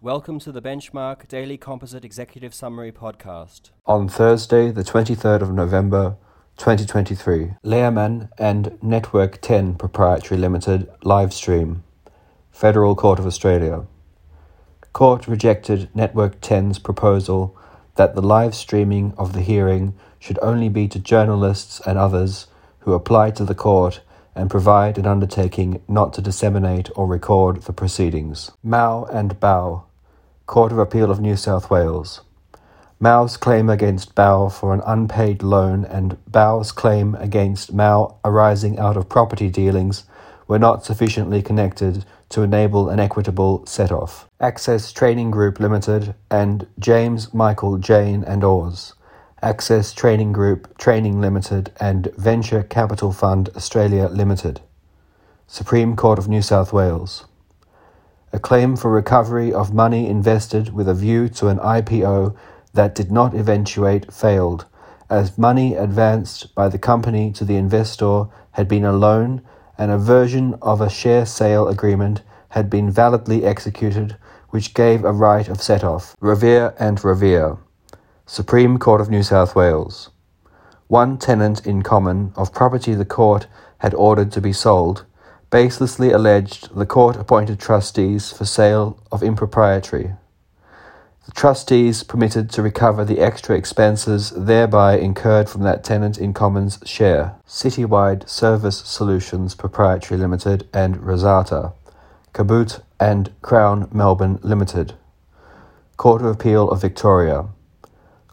Welcome to the Benchmark Daily Composite Executive Summary Podcast. On Thursday, the 23rd of November, 2023, Lehrmann and Network 10 Proprietary Limited live stream. Federal Court of Australia. Court rejected Network 10's proposal that the live streaming of the hearing should only be to journalists and others who apply to the court and provide an undertaking not to disseminate or record the proceedings. Mao and Bao, Court of Appeal of New South Wales. Mao's claim against Bao for an unpaid loan and Bao's claim against Mao arising out of property dealings were not sufficiently connected to enable an equitable set-off. Access Training Group Limited and James Michael Jane and Oars. Access Training Group Training Limited and Venture Capital Fund Australia Limited. Supreme Court of New South Wales. A claim for recovery of money invested with a view to an IPO that did not eventuate failed, as money advanced by the company to the investor had been a loan and a version of a share sale agreement had been validly executed, which gave a right of set off. Revere and Revere. Supreme Court of New South Wales. One tenant in common of property the court had ordered to be sold baselessly alleged the court appointed trustees for sale of impropriety. The trustees permitted to recover the extra expenses thereby incurred from that tenant in common's share. Citywide Service Solutions Proprietary Limited and Rosata. Cabot and Crown Melbourne Limited. Court of Appeal of Victoria.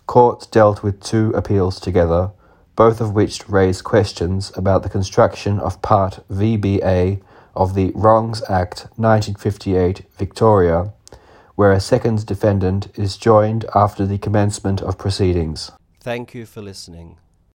Court dealt with two appeals together, both of which raise questions about the construction of Part VBA of the Wrongs Act 1958 Victoria, where a second defendant is joined after the commencement of proceedings. Thank you for listening.